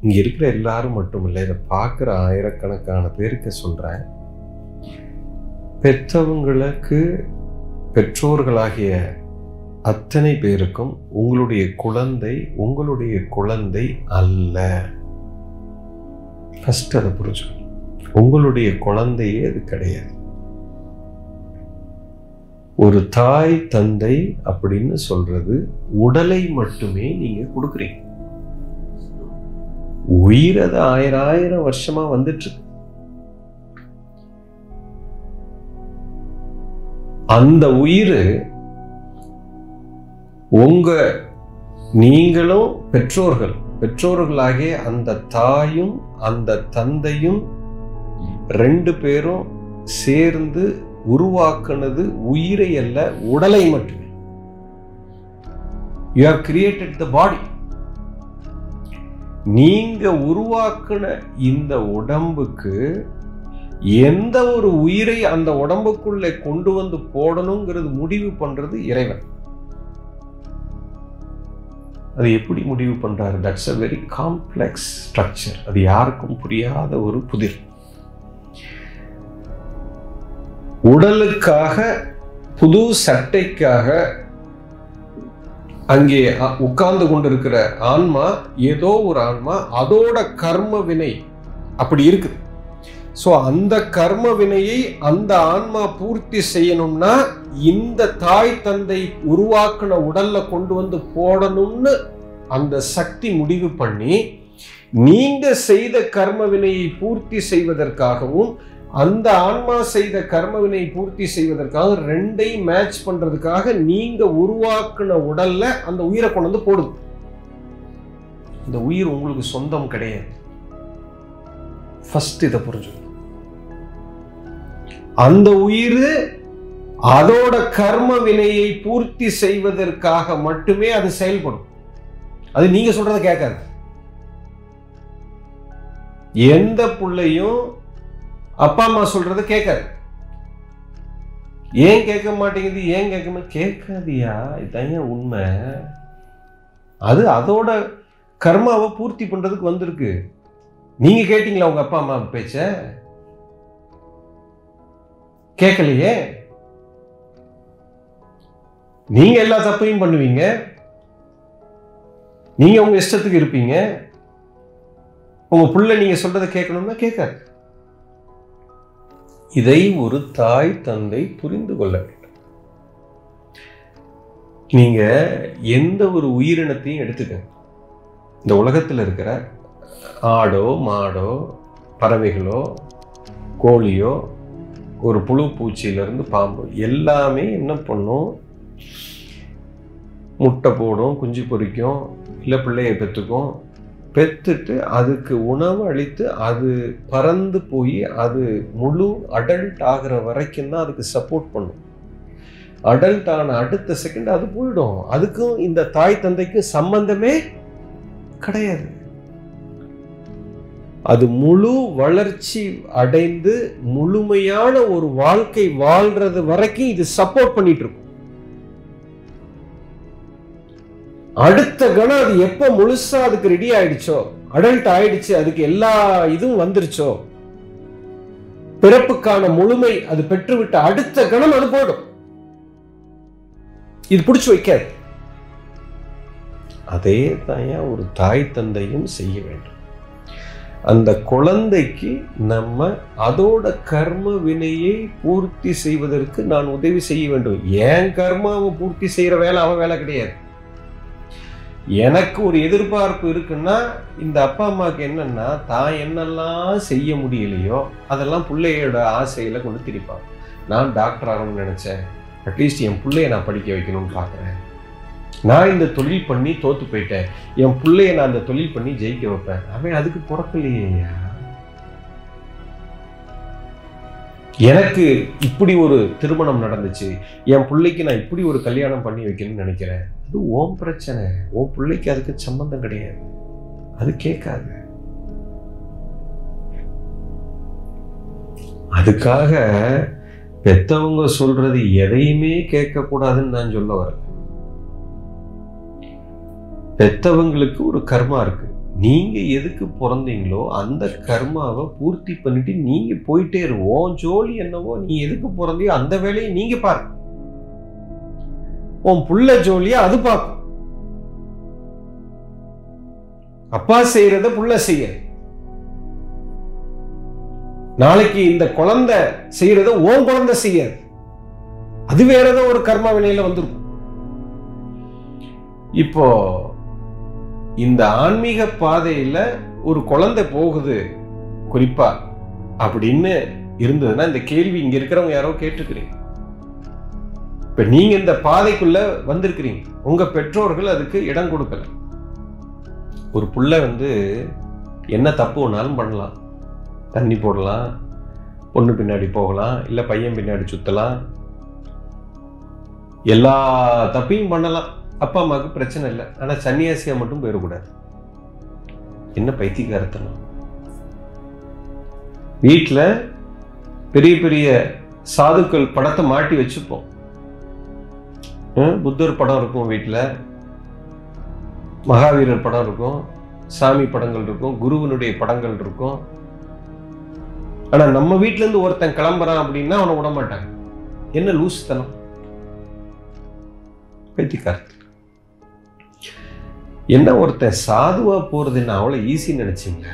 இங்கே இருக்கிற எல்லாரும் மட்டும் இல்லை இதை பார்க்குற ஆயிரக்கணக்கான பேருக்கு சொல்கிறேன் பெற்றவங்களுக்கு பெற்றோர்களாகிய அத்தனை பேருக்கும் உங்களுடைய குழந்தை உங்களுடைய குழந்தை அல்ல. ஃபஸ்ட் அதை புரிஞ்சுக்கணும். உங்களுடைய குழந்தையே அது கிடையாது. ஒரு தாய் தந்தை அப்படின்னு சொல்றது உடலை மட்டுமே நீங்க கொடுக்குறீங்க. உயிர் அது ஆயிரம் ஆயிரம் வருஷமா வந்துட்டு அந்த உயிர் உங்க நீங்களும் பெற்றோர்கள் பெற்றோர்களாகிய அந்த தாயும் அந்த தந்தையும் ரெண்டு பேரும் சேர்ந்து உருவாக்குனது உயிரை அல்ல உடலை மட்டுமே. You have created the body நீங்கள் உருவாக்கின இந்த உடம்புக்கு எந்த ஒரு உயிரை அந்த உடம்புக்குள்ளே கொண்டு வந்து போடணுங்கிறது முடிவு பண்ணுறது இறைவன். அது எப்படி முடிவு பண்ணுறாரு that's a very complex structure அது யாருக்கும் புரியாத ஒரு புதிர். உடலுக்காக புது சட்டைக்காக அங்கே உட்கார்ந்து கொண்டிருக்கிற ஆன்மா ஏதோ ஒரு ஆன்மா அதோட கர்ம வினை அப்படி இருக்குது. ஸோ அந்த கர்ம வினையை அந்த ஆன்மா பூர்த்தி செய்யணும்னா இந்த தாய் தந்தை உருவாக்கின உடல்ல கொண்டு வந்து போடணும்னு அந்த சக்தி முடிவு பண்ணி நீங்க செய்த கர்ம வினையை பூர்த்தி செய்வதற்காகவும் அந்த ஆன்மா செய்த கர்மவினை பூர்த்தி செய்வதற்காக ரெண்டையும் மேட்ச் பண்றதுக்காக நீங்க உருவாக்குன உடல்ல அந்த உயிரை கொண்டு வந்து போடுது இந்த உயிர் உங்களுக்கு சொந்தம் கிடையாது. ஃபர்ஸ்ட் இதை புரிஞ்சுக்கணும். அந்த உயிர் அதோட கர்ம வினையை பூர்த்தி செய்வதற்காக மட்டுமே அது செயல்படும். அது நீங்க சொல்றதை கேட்காது. எந்த பிள்ளையும் அப்பா அம்மா சொல்றத கேட்காது. ஏன் கேட்க மாட்டேங்குது? ஏன் கேட்க கேட்காதியா? இதான் ஏன் உண்மை? அது அதோட கர்மாவை பூர்த்தி பண்றதுக்கு வந்திருக்கு. நீங்க கேட்டீங்களா உங்க அப்பா அம்மா பேச்ச? கேட்கலையே? நீங்க எல்லா தப்பையும் பண்ணுவீங்க. நீங்க உங்க இஷ்டத்துக்கு இருப்பீங்க. உங்க பிள்ளை நீங்க சொல்றதை கேட்கணும்னா கேட்காது. இதை ஒரு தாய் தந்தை புரிந்து கொள்ள வேண்டும். நீங்க எந்த ஒரு உயிரினத்தையும் எடுத்துக்கங்க. இந்த உலகத்தில் இருக்கிற ஆடோ மாடோ பறவைகளோ கோழியோ ஒரு புழு பூச்சியிலிருந்து பாம்பு எல்லாமே என்ன பண்ணும்? முட்டை போடும் குஞ்சு பொரிக்கும் இல்லை பிள்ளையை பெற்றுக்கும் பெற்றுட்டு அதுக்கு உணவு அளித்து அது பறந்து போய் அது முழு அடல்ட் ஆகிற வரைக்கும் தான் அதுக்கு சப்போர்ட் பண்ணும். அடல்ட் ஆன அடுத்த செகண்ட் அது போயிடும். அதுக்கும் இந்த தாய் தந்தைக்கும் சம்பந்தமே கிடையாது. அது முழு வளர்ச்சி அடைந்து முழுமையான ஒரு வாழ்க்கை வாழ்றது வரைக்கும் இது சப்போர்ட் பண்ணிட்டு இருக்கும். அடுத்த கணம் அது எப்ப முழுசா அதுக்கு ரெடி ஆயிடுச்சோ? அடல்ட் ஆயிடுச்சு அதுக்கு எல்லா இதுவும் வந்துருச்சோ? பிறப்புக்கான முழுமை அது பெற்றுவிட்ட அடுத்த கணம் அது போடும் இது பிடிச்சு வைக்காது. அதே தாயா ஒரு தாய் தந்தையும் செய்ய வேண்டும். அந்த குழந்தைக்கு நம்ம அதோட கர்ம வினையை பூர்த்தி செய்வதற்கு நான் உதவி செய்ய வேண்டும். ஏன் கர்மாவை பூர்த்தி செய்யற வேலை அவன் வேலை கிடையாது. எனக்கு ஒரு எதிர்பார்ப்பு இருக்குன்னா இந்த அப்பா அம்மாவுக்கு என்னன்னா தான் என்னெல்லாம் செய்ய முடியலையோ அதெல்லாம் பிள்ளையோட ஆசையில கொண்டு திரிப்பான் நான் டாக்டர் ஆகணும்னு நினைச்சேன். அட்லீஸ்ட் என் பிள்ளைய நான் படிக்க வைக்கணும்னு பார்க்குறேன். நான் இந்த தொழில் பண்ணி தோத்து போயிட்டேன். என் பிள்ளைய நான் அந்த தொழில் பண்ணி ஜெயிக்க வைப்பேன். அவன் அதுக்கு பிறக்கலையா எனக்கு இப்படி ஒரு திருமணம் நடந்துச்சு. என் பிள்ளைக்கு நான் இப்படி ஒரு கல்யாணம் பண்ணி வைக்கணும்னு நினைக்கிறேன். அது ஓம் பிரச்சனை. உன் பிள்ளைக்கு அதுக்கு சம்பந்தம் கிடையாது. அது கேட்காது. அதுக்காக பெத்தவங்க சொல்றது எதையுமே கேட்கக்கூடாதுன்னு நான் சொல்ல வரல. பெத்தவங்களுக்கு ஒரு கர்மா இருக்கு. நீங்க எதுக்கு பிறந்தீங்களோ அந்த கர்மாவை பூர்த்தி பண்ணிட்டு நீங்க போயிட்டே இருவோம் ஜோலி என்னவோ நீ எதுக்கு பிறந்தியோ அந்த வேலையை நீங்க பாருங்க. உன் புள்ள ஜோலியா அது பார்க்கும். அப்பா செய்யறத புள்ள செய்ய. நாளைக்கு இந்த குழந்தை செய்யறத ஓன் குழந்தை செய்யாது அது வேற ஏதோ ஒரு கர்ம வினையில வந்துருக்கும். இப்போ இந்த ஆன்மீக பாதையில ஒரு குழந்தை போகுது குறிப்பா அப்படின்னு இருந்ததுன்னா இந்த கேள்வி இங்க இருக்கிறவங்க யாரோ கேட்டுக்கிறீங்க. இப்ப நீங்க இந்த பாதைக்குள்ள வந்திருக்கிறீங்க. உங்க பெற்றோர்கள் அதுக்கு இடம் கொடுக்கல. ஒரு புள்ள வந்து என்ன தப்பு வேணாலும் பண்ணலாம். தண்ணி போடலாம் பொண்ணு பின்னாடி போகலாம் இல்லை பையன் பின்னாடி சுத்தலாம். எல்லா தப்பையும் பண்ணலாம். அப்பா அம்மாவுக்கு பிரச்சனை இல்லை. ஆனால் சன்னியாசியா மட்டும் போயிடக்கூடாது. என்ன பைத்தியக்காரத்தனம். வீட்டில் பெரிய பெரிய சாதுக்கள் படத்தை மாட்டி வச்சுப்போம். புத்தர் படம் இருக்கும் வீட்டில் மகாவீரர் படம் இருக்கும். சாமி படங்கள் இருக்கும். குருவனுடைய படங்கள் இருக்கும். ஆனா நம்ம வீட்டிலேருந்து இருந்து ஒருத்தன் கிளம்புறான் அப்படின்னா அவனை விட மாட்டாங்க என்ன லூசுத்தனம்? பைத்தியக்காரத்து என்ன ஒருத்தன் சாதுவா போகிறதுன்னு அவ்வளோ ஈஸி நினைச்சீங்க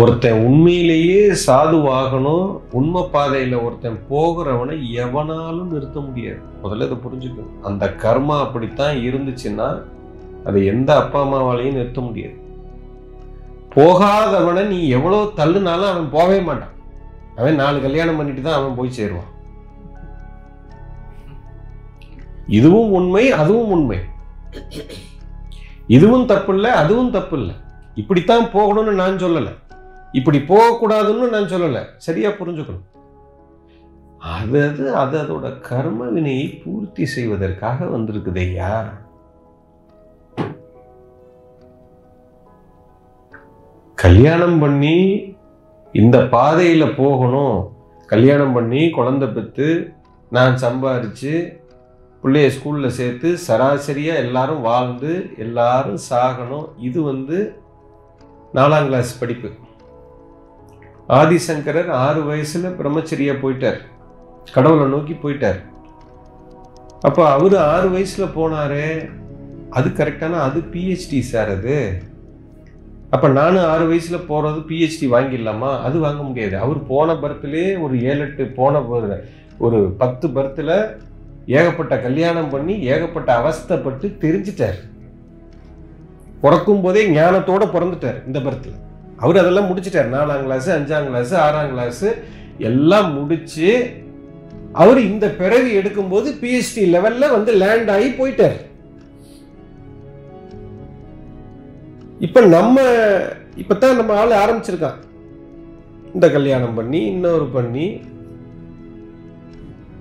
ஒருத்தன் உண்மையிலேயே சாதுவாகணும் உண்மை பாதையில ஒருத்தன் போகிறவனை எவனாலும் நிறுத்த முடியாது. முதல்ல இதை புரிஞ்சுக்கணும். அந்த கர்மா அப்படித்தான் இருந்துச்சுன்னா அதை எந்த அப்பா அம்மாவாலையும் நிறுத்த முடியாது. போகாதவனை நீ எவ்வளவு தள்ளுனாலும் அவன் போகவே மாட்டான். அவன் நாலு கல்யாணம் பண்ணிட்டு தான் அவன் போய் சேருவான். இதுவும் உண்மை அதுவும் உண்மை. இதுவும் தப்பு இல்லை அதுவும் தப்பு இல்லை. இப்படித்தான் போகணும்னு நான் சொல்லலை. இப்படி போகக்கூடாதுன்னு நான் சொல்லலை. சரியா புரிஞ்சுக்கணும். அது அது அது அதோட கர்ம வினையை பூர்த்தி செய்வதற்காக வந்திருக்குது ஐயா. கல்யாணம் பண்ணி இந்த பாதையில போகணும். கல்யாணம் பண்ணி குழந்தை பெற்று நான் சம்பாரித்து பிள்ளைய ஸ்கூலில் சேர்த்து சராசரியாக எல்லாரும் வாழ்ந்து எல்லாரும் சாகணும். இது வந்து நாலாம் கிளாஸ் படிப்பு. ஆதிசங்கரர் ஆறு வயசுல பிரம்மச்சரியா போயிட்டார். கடவுளை நோக்கி போயிட்டார். அப்போ அவர் ஆறு வயசுல போனாரு அது கரெக்டான அது பிஹெச்டி சார் அது. அப்ப நானும் ஆறு வயசுல போறது பிஹெச்டி வாங்கிடலாமா? அது வாங்க முடியாது. அவர் போன பர்த்லேயே ஒரு ஏழு எட்டு போன ஒரு பத்து பர்த்தில் ஏகப்பட்ட கல்யாணம் பண்ணி ஏகப்பட்ட அவஸ்தைப்பட்டு தெரிஞ்சிட்டார். பிறக்கும் போதே ஞானத்தோட பிறந்துட்டார் இந்த பர்த்தில் அவர் அதெல்லாம் முடிச்சிட்டார். நாலாம் கிளாஸ் அஞ்சாம் கிளாஸ் ஆறாம் கிளாஸ் எல்லாம் முடிச்சு அவர் இந்த பிறவி எடுக்கும்போது பிஹெச்டி லெவல்ல வந்து லேண்ட் ஆகி போயிட்டார். இப்ப நம்ம இப்பதான் நம்ம ஆள் ஆரம்பிச்சிருக்கான். இந்த கல்யாணம் பண்ணி இன்னொரு பண்ணி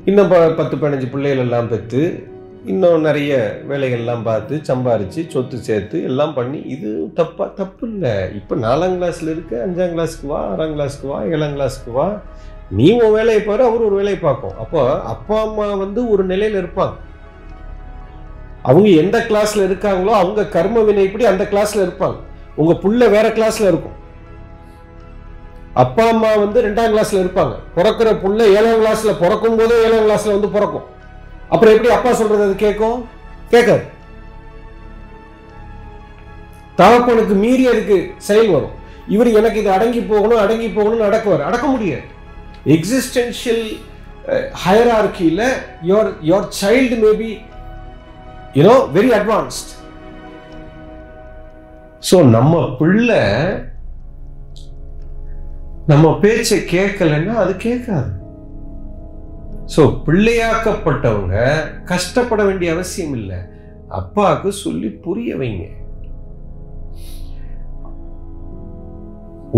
இன்னும் ப- பத்து பதினஞ்சு பிள்ளைகள் எல்லாம் பெற்று இன்னும் நிறைய வேலைகள்லாம் பார்த்து சம்பாரித்து சொத்து சேர்த்து எல்லாம் பண்ணி இது தப்பா தப்பு இல்லை இப்போ நாலாம் கிளாஸில் இருக்க அஞ்சாம் கிளாஸ்க்கு வா ஆறாம் கிளாஸ்க்கு வா ஏழாம் கிளாஸ்க்கு வா. நீ உன் வேலையை பாரு அவர் ஒரு வேலையை பார்க்கும். அப்போ அப்பா அம்மா வந்து ஒரு நிலையில் இருப்பாங்க. அவங்க எந்த கிளாஸில் இருக்காங்களோ அவங்க கர்ம வினைப்படி அந்த கிளாஸில் இருப்பாங்க. உங்கள் புள்ள வேற கிளாஸில் இருக்கும். அப்பா அம்மா வந்து ரெண்டாம் கிளாஸில் இருப்பாங்க. பிறக்கிற புள்ள ஏழாம் கிளாஸில் பிறக்கும் போதே ஏழாம் கிளாஸில் வந்து பிறக்கும். அப்புறம் எப்படி அப்பா சொல்றது அது கேட்கும் கேட்காது. தகப்பனுக்கு மீறி அதுக்கு செயல் வரும். இவர் எனக்கு இது அடங்கி போகணும் அடங்கி போகணும்னு அடக்குவார். அடக்க முடியாது. Existential ஹயரார்கியில் your your child maybe you know very advanced so நம்ம பிள்ளை நம்ம பேச்சை கேட்கலைன்னா அது கேட்காது. ஸோ பிள்ளையாக்கப்பட்டவங்க கஷ்டப்பட வேண்டிய அவசியம் இல்லை. அப்பாவுக்கு சொல்லி புரிய வைங்க.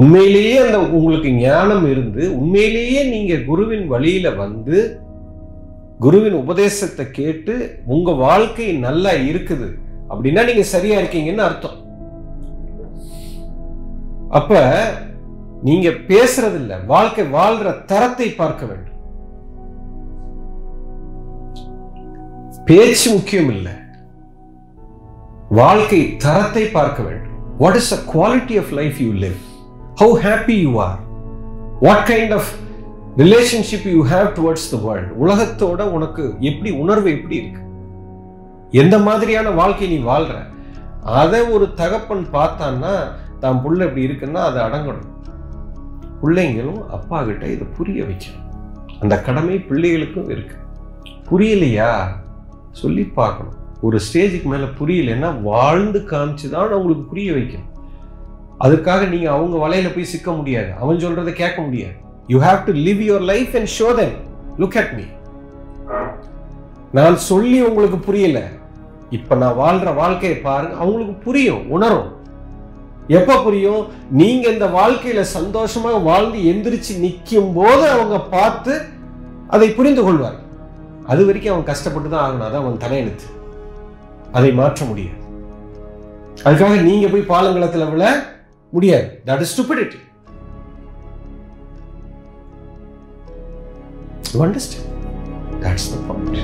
உண்மையிலேயே அந்த உங்களுக்கு ஞானம் இருந்து உண்மையிலேயே நீங்க குருவின் வழியில வந்து குருவின் உபதேசத்தை கேட்டு உங்க வாழ்க்கை நல்லா இருக்குது அப்படின்னா நீங்க சரியா இருக்கீங்கன்னு அர்த்தம். அப்ப நீங்க பேசுறது வாழ்க்கை வாழ்ற தரத்தை பார்க்க வேண்டும். பேச்சு முக்கியம் இல்லை வாழ்க்கை தரத்தை பார்க்க வேண்டும். What is a quality of life you live how happy you are what kind of relationship you have towards the world உலகத்தோட உனக்கு எப்படி உணர்வு எப்படி இருக்கு? எந்த மாதிரியான வாழ்க்கை நீ வாழ்ற? அதை ஒரு தகப்பன் பார்த்தான்னா தான் புள்ள இப்படி இருக்குன்னா அதை அடங்கணும். பிள்ளைங்களும் அப்பா கிட்ட இதை புரிய வைக்கணும். அந்த கடமை பிள்ளைகளுக்கும் இருக்கு. புரியலையா? சொல்லி பார்க்கணும். ஒரு ஸ்டேஜுக்கு மேலே புரியலைன்னா வாழ்ந்து காமிச்சு தான் அவங்களுக்கு புரிய வைக்கணும். அதுக்காக நீங்கள் அவங்க வலையில் போய் சிக்க முடியாது. அவன் சொல்கிறத கேட்க முடியாது. You have to live your life and show then look at me நான் சொல்லி உங்களுக்கு புரியல. இப்போ நான் வாழ்ற வாழ்க்கையை பாருங்க அவங்களுக்கு புரியும் உணரும். எப்போ புரியும்? நீங்கள் இந்த வாழ்க்கையில் சந்தோஷமாக வாழ்ந்து எந்திரிச்சு நிற்கும் போது அவங்க பார்த்து அதை புரிந்து கொள்வார் அது வரைக்கும் அவன் கஷ்டப்பட்டு தான் ஆகணும் அதான் அவன் தலையெழுத்து. அதை மாற்ற முடியாது. அதுக்காக நீங்க போய் பாலங்களத்துல விழ முடியாது. That is stupidity understand that's the point